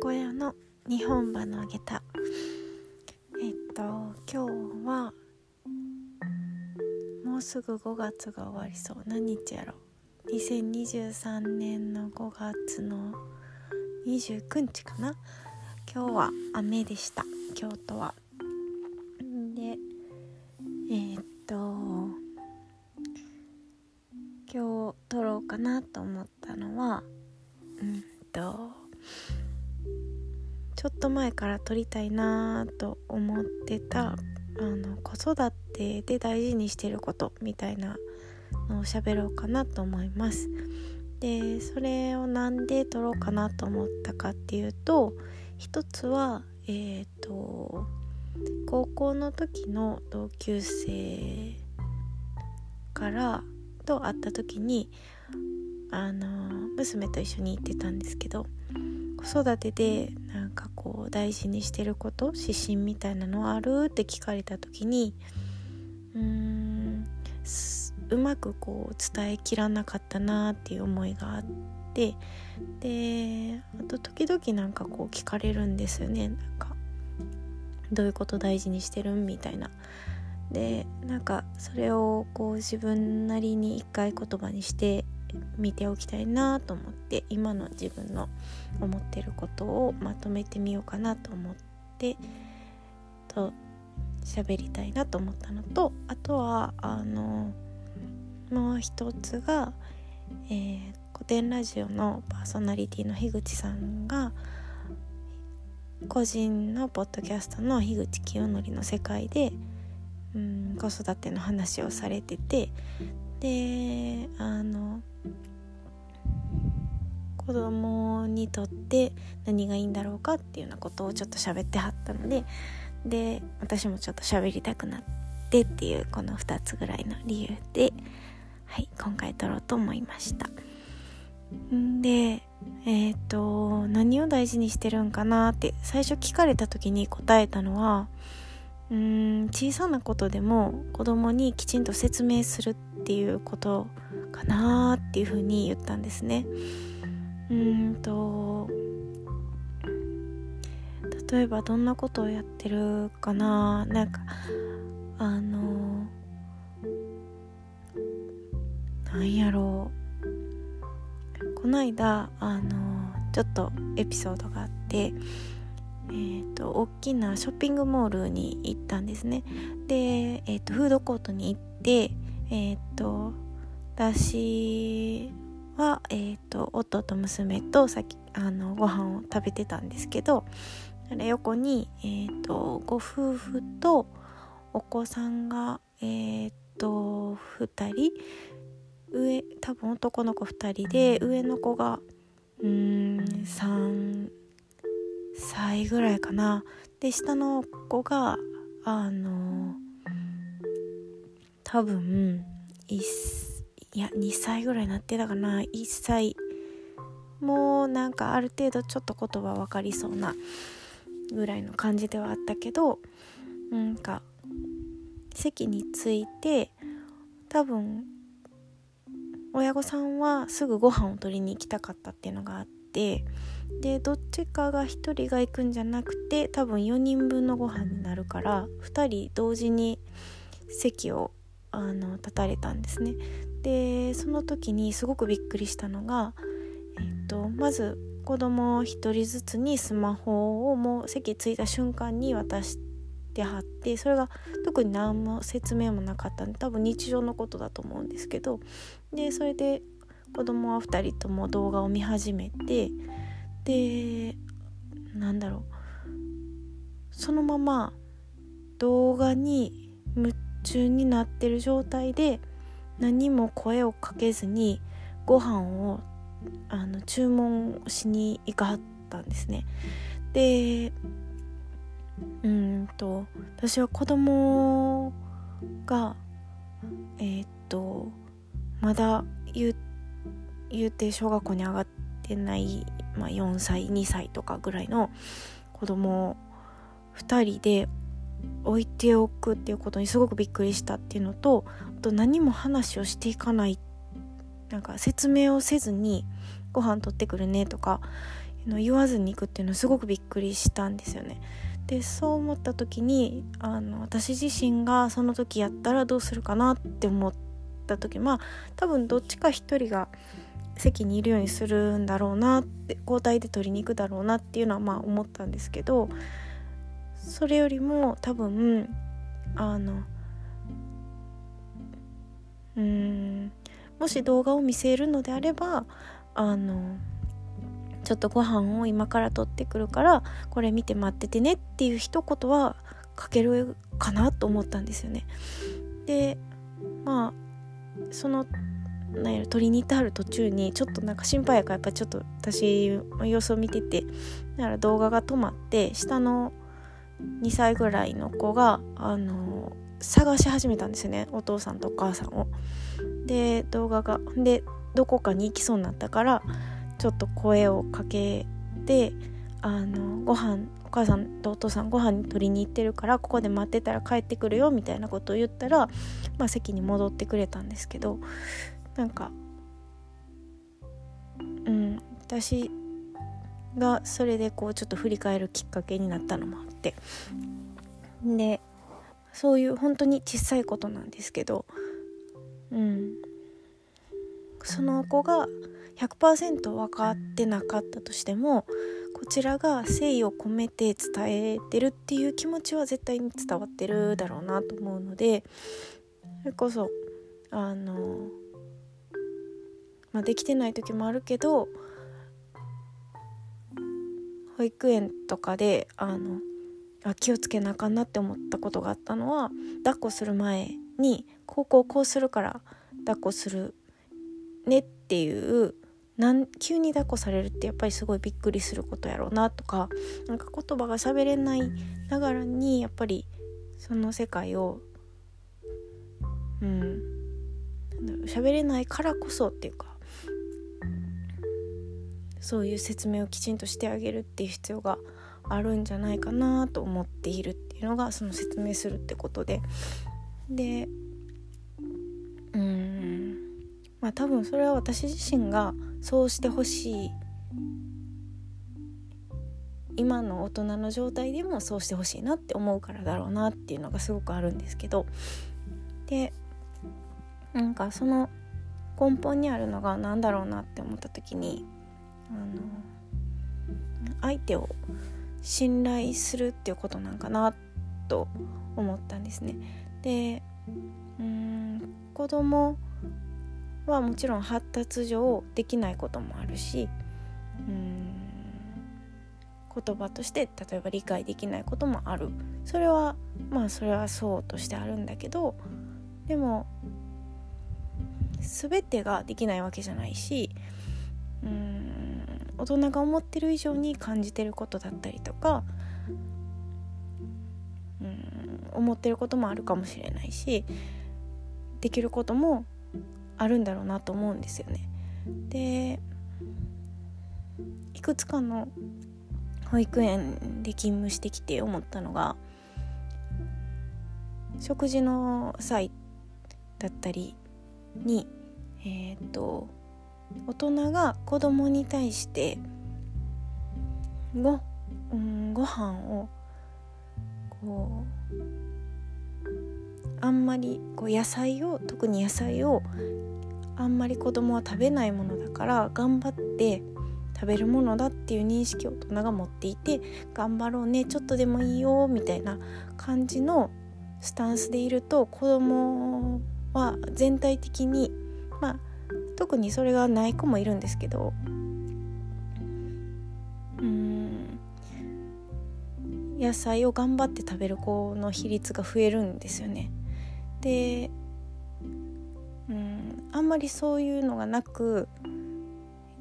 小屋の日本馬の下駄えっと今日はもうすぐ5月が終わりそう。何日やろ2023年の5月の29日かな。今日は雨でした。京都は。ちょっと前から撮りたいなと思ってたあの子育てで大事にしてることみたいなのを喋ろうかなと思います。でそれをなんで撮ろうかなと思ったかっていうと一つはえっ、ー、と高校の時の同級生からと会った時にあの娘と一緒に行ってたんですけど子育てでなんかこう大事にしてること指針みたいなのあるって聞かれた時にうーんうまくこう伝えきらなかったなっていう思いがあってであと時々なんかこう聞かれるんですよねなんかどういうこと大事にしてるんみたいな。でなんかそれをこう自分なりに一回言葉にして見ておきたいなと思って今の自分の思ってることをまとめてみようかなと思ってと喋りたいなと思ったのとあとはあのもう一つが、えー、古典ラジオのパーソナリティの樋口さんが個人のポッドキャストの樋口清則の世界で、うん、子育ての話をされててであの子供にとって何がいいんだろうかっていうようなことをちょっと喋ってはったのでで私もちょっと喋りたくなってっていうこの2つぐらいの理由で、はい、今回撮ろうと思いました。んでえっ、ー、と何を大事にしてるんかなって最初聞かれた時に答えたのはうーん小さなことでも子供にきちんと説明するっていうことかなっていうふうに言ったんですね。うんと例えばどんなことをやってるかな？なんかあのなんやろう。この間あのちょっとエピソードがあってえーと、大きなショッピングモールに行ったんですね。で、えーと、フードコートに行ってえっ、ー、と私は、えーと、夫と娘とさっきあのご飯を食べてたんですけどあれ横に、えー、とご夫婦とお子さんが、えー、と2人上多分男の子2人で上の子がうん3歳ぐらいかな。で下の子があの多分1歳いや2歳ぐらいになってたかな1歳もうなんかある程度ちょっと言葉分かりそうなぐらいの感じではあったけどなんか席に着いて多分親御さんはすぐご飯を取りに行きたかったっていうのがあってでどっちかが1人が行くんじゃなくて多分4人分のご飯になるから2人同時に席をあの立たれたんですね。でその時にすごくびっくりしたのが、えっと、まず子供1人ずつにスマホをもう席着いた瞬間に渡してはってそれが特に何も説明もなかったんで多分日常のことだと思うんですけどでそれで子供は2人とも動画を見始めてでなんだろうそのまま動画に夢中になってる状態で何も声をかけずにご飯をあの注文しに行かはったんですね。でうんと私は子供がえー、っとまだ言うて小学校に上がってないまあ、4歳2歳とかぐらいの子供2人で置いておくっていうことにすごくびっくりしたっていうのとあと何も話をしていかないなんか説明をせずにご飯取ってくるねとか言わずに行くっていうのすごくびっくりしたんですよね。でそう思った時にあの私自身がその時やったらどうするかなって思った時まあ多分どっちか一人が席にいるようにするんだろうなって交代で取りに行くだろうなっていうのはまあ思ったんですけどそれよりも多分あのうんもし動画を見せるのであればあのちょっとご飯を今から取ってくるからこれ見て待っててねっていう一言はかけるかなと思ったんですよね。でまあそのなんやろ取りに行ってはる途中にちょっとなんか心配やからやっぱちょっと私様子を見ててだから動画が止まって下の2歳ぐらいの子があの探し始めたんですねお父さんとお母さんを。で動画がでどこかに行きそうになったからちょっと声をかけてあのご飯お母さんとお父さんご飯取りに行ってるからここで待ってたら帰ってくるよみたいなことを言ったら、まあ、席に戻ってくれたんですけどなんかうん私がそれでこうちょっと振り返るきっかけになったのもあってでそういう本当に小さいことなんですけどうん。その子が100%分かってなかったとしてもこちらが誠意を込めて伝えてるっていう気持ちは絶対に伝わってるだろうなと思うのでそれこそあの、まあ、できてない時もあるけど保育園とかであのあ気をつけなあかんなって思ったことがあったのは抱っこする前にこうこうこうするから抱っこするねっていうなん急に抱っこされるってやっぱりすごいびっくりすることやろうなとかなんか言葉が喋れないながらにやっぱりその世界をうん喋れないからこそっていうかそういう説明をきちんとしてあげるっていう必要があるんじゃないかなと思っているっていうのがその説明するってことで。でうん。まあ多分それは私自身がそうしてほしい。今の大人の状態でもそうしてほしいなって思うからだろうなっていうのがすごくあるんですけど。でなんかその根本にあるのが何だろうなって思った時にあの相手を信頼するっていうことなんかなと思ったんですね。でうん子供はもちろん発達上できないこともあるしうん言葉として例えば理解できないこともあるそれはまあそれはそうとしてあるんだけどでも全てができないわけじゃないし人が思ってる以上に感じてることだったりとかうん思ってることもあるかもしれないしできることもあるんだろうなと思うんですよね。でいくつかの保育園で勤務してきて思ったのが食事の際だったりにえっ、と大人が子供に対してご,、うん、ご飯をこうあんまりこう野菜を特に野菜をあんまり子供は食べないものだから頑張って食べるものだっていう認識を大人が持っていて頑張ろうねちょっとでもいいよみたいな感じのスタンスでいると子供は全体的にまあ特にそれがない子もいるんですけどうん野菜を頑張って食べる子の比率が増えるんですよね。でうんあんまりそういうのがなく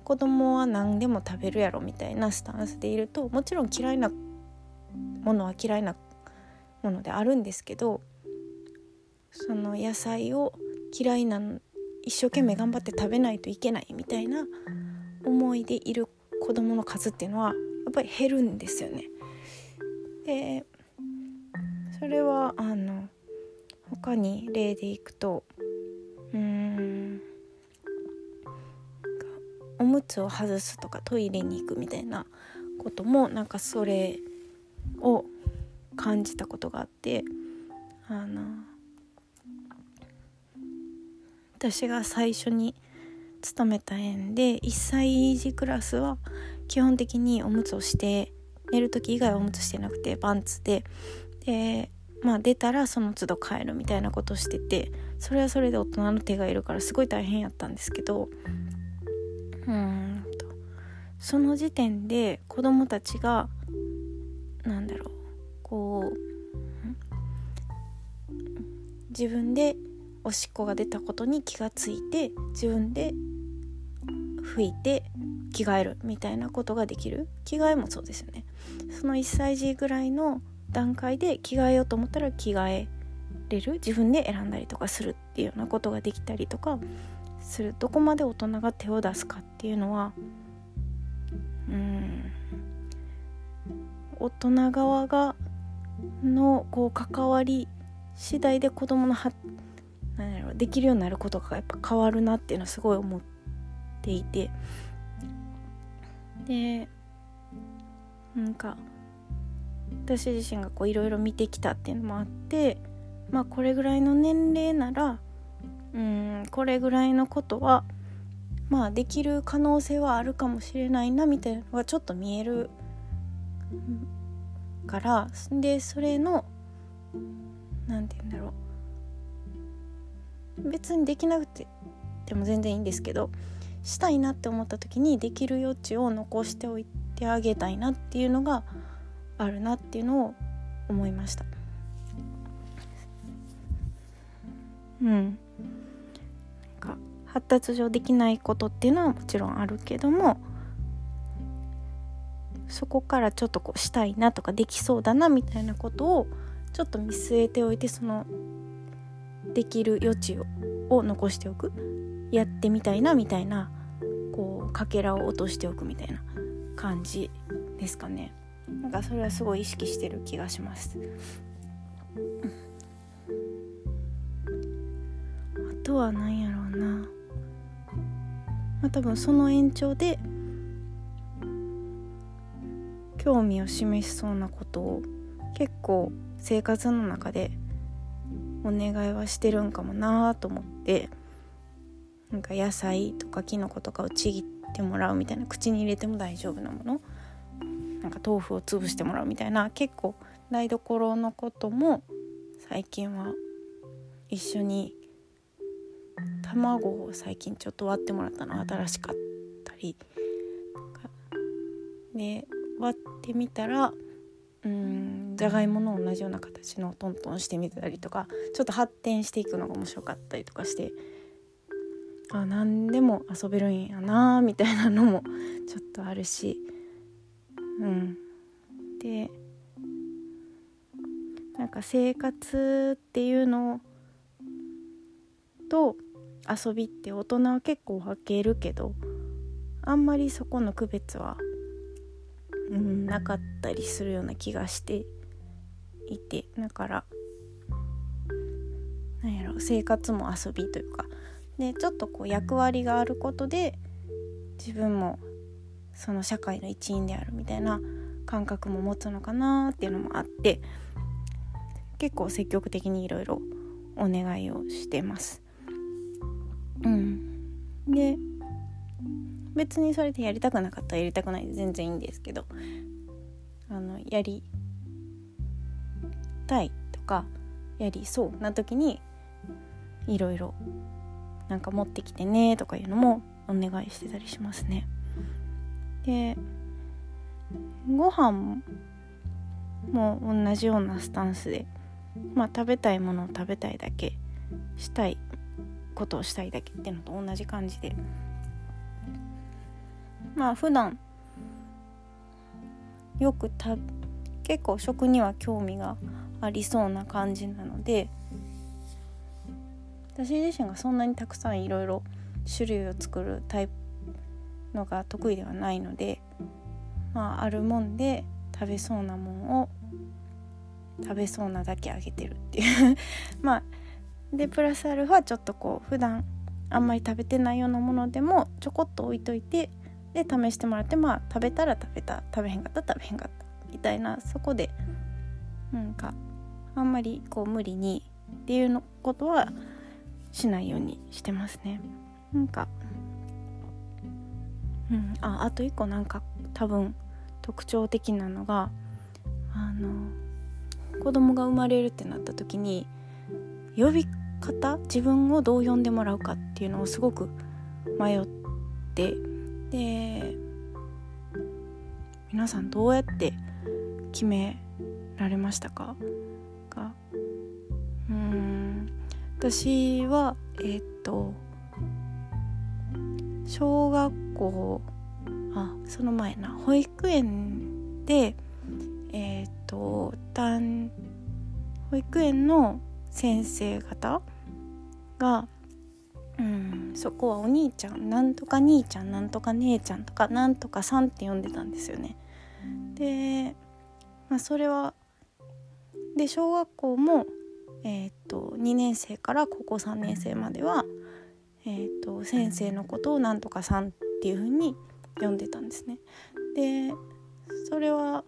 子供は何でも食べるやろみたいなスタンスでいるともちろん嫌いなものは嫌いなものであるんですけどその野菜を嫌いな一生懸命頑張って食べないといけないみたいな思いでいる子供の数っていうのはやっぱり減るんですよね。でそれはあの他に例でいくとうんおむつを外すとかトイレに行くみたいなこともなんかそれを感じたことがあってあの私が最初に勤めた園で1歳児クラスは基本的におむつをして寝る時以外はおむつしてなくてパンツで。でまあ出たらその都度帰るみたいなことをしててそれはそれで大人の手がいるからすごい大変やったんですけどうんと。その時点で子供たちがなんだろうこう自分でおしっこが出たことに気がついて自分で拭いて着替えるみたいなことができる。着替えもそうですよね。その1歳児ぐらいの段階で着替えようと思ったら着替えれる。自分で選んだりとかするっていうようなことができたりとかする。どこまで大人が手を出すかっていうのはうん。大人側がのこう関わり次第で子供のは何だろできるようになることがやっぱ変わるなっていうのはすごい思っていて。でなんか私自身がいろいろ見てきたっていうのもあってまあこれぐらいの年齢ならうんこれぐらいのことはまあできる可能性はあるかもしれないなみたいなのがちょっと見えるからでそれの何て言うんだろう別にできなくてでも全然いいんですけどしたいなって思った時にできる余地を残しておいてあげたいなっていうのがあるなっていうのを思いました。うん。なんか発達上できないことっていうのはもちろんあるけどもそこからちょっとこうしたいなとかできそうだなみたいなことをちょっと見据えておいてそのできる余地を残しておく。やってみたいなみたいなこうかけらを落としておくみたいな感じですかね。なんかそれはすごい意識してる気がします。あとは何やろうな。まあ多分その延長で興味を示しそうなことを結構生活の中でお願いはしてるんかもなと思ってなんか野菜とかきのことかをちぎってもらうみたいな口に入れても大丈夫なもの。なんか豆腐を潰してもらうみたいな結構台所のことも最近は一緒に卵を最近ちょっと割ってもらったの。新しかったり。で割ってみたらうんじゃがいもの同じような形のトントンしてみたりとかちょっと発展していくのが面白かったりとかしてあ何でも遊べるんやなみたいなのも ちょっとあるしうん。でなんか生活っていうのと遊びって大人は結構分けるけどあんまりそこの区別はうん、なかったりするような気がして。いてだからなんやろ生活も遊びというかでちょっとこう役割があることで自分もその社会の一員であるみたいな感覚も持つのかなっていうのもあって結構積極的にいろいろお願いをしてます。うん、で別にそれでやりたくなかったらやりたくないで全然いいんですけどあのやりたいとかやりそうな時にいろいろなんか持ってきてねとかいうのもお願いしてたりしますね。でご飯も同じようなスタンスでまあ食べたいものを食べたいだけしたいことをしたいだけっていうのと同じ感じでまあ普段よくた結構食には興味がありそうな感じなので私自身がそんなにたくさんいろいろ種類を作るタイプのが得意ではないのでまああるもんで食べそうなもんを食べそうなだけあげてるっていう。まあでプラスアルファちょっとこう普段あんまり食べてないようなものでもちょこっと置いといてで試してもらってまあ食べたら食べた食べへんかった食べへんかったみたいなそこでなんかあんまりこう無理にっていうのことはしないようにしてますね。なんかうんああと一個なんか多分特徴的なのがあの子供が生まれるってなった時に呼び方自分をどう呼んでもらうかっていうのをすごく迷ってで皆さんどうやって決められましたか？私はえー、っと小学校あその前な保育園でえー、っと保育園の先生方がうんそこはお兄ちゃんなんとか兄ちゃんなんとか姉ちゃんとかなんとかさんって呼んでたんですよね。で、まあ、それはで小学校も、えーと、2年生から高校3年生までは、えーと、先生のことをなんとかさんっていう風に呼んでたんですね。でそれは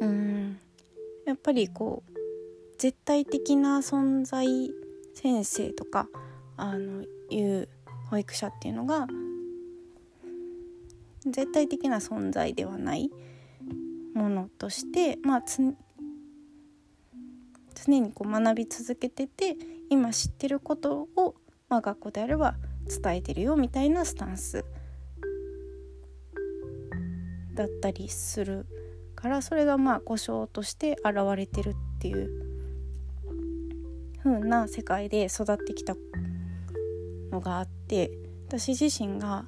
うんやっぱりこう絶対的な存在先生とかあのいう保育者っていうのが絶対的な存在ではないものとしてまあ常にこう学び続けてて今知ってることを、まあ、学校であれば伝えてるよみたいなスタンスだったりするからそれがまあ故障として現れてるっていう風な世界で育ってきたのがあって私自身が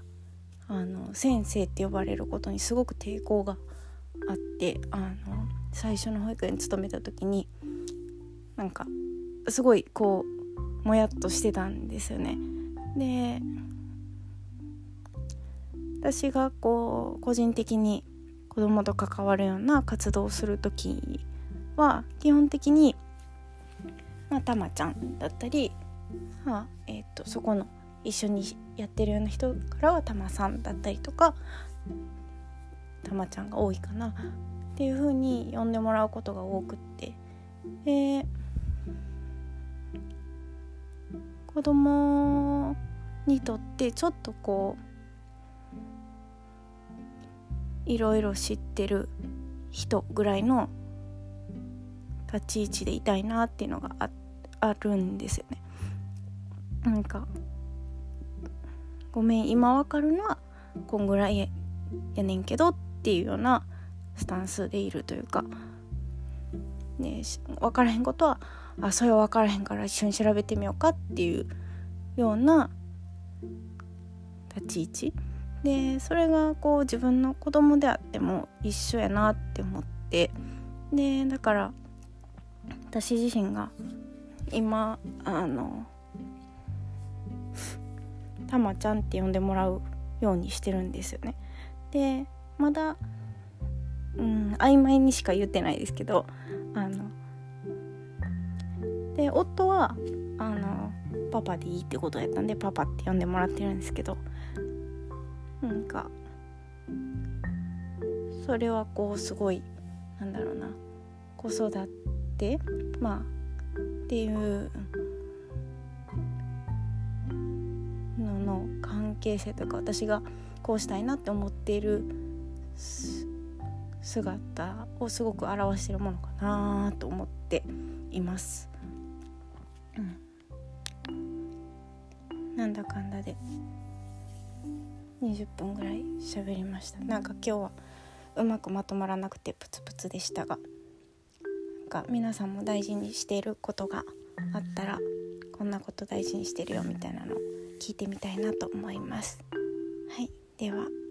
あの先生って呼ばれることにすごく抵抗があってあの最初の保育園に勤めた時になんかすごいこうもやっとしてたんですよね。で私がこう個人的に子供と関わるような活動をする時は基本的にまあ、たまちゃんだったり、まあえーと、そこの一緒にやってるような人からはたまさんだったりとかたまちゃんが多いかなっていう風に呼んでもらうことが多くってで子供にとってちょっとこういろいろ知ってる人ぐらいの立ち位置でいたいなっていうのがああるんですよね。なんかごめん今わかるのはこんぐらいやねんけどっていうようなスタンスでいるというか、ね、分からへんことはあそれは分からへんから一緒に調べてみようかっていうような立ち位置でそれがこう自分の子供であっても一緒やなって思ってでだから私自身が今あのたまちゃんって呼んでもらうようにしてるんですよね。でまだうん曖昧にしか言ってないですけどあので夫はあのパパでいいってことやったんでパパって呼んでもらってるんですけどなんかそれはこうすごいなんだろうな子育てまあっていうのの関係性とか私がこうしたいなって思っている姿をすごく表してるものかなと思っています。うん、なんだかんだで20分ぐらい喋りました。なんか今日はうまくまとまらなくてプツプツでしたがなんか皆さんも大事にしていることがあったらこんなこと大事にしてるよみたいなの聞いてみたいなと思います。はい、では。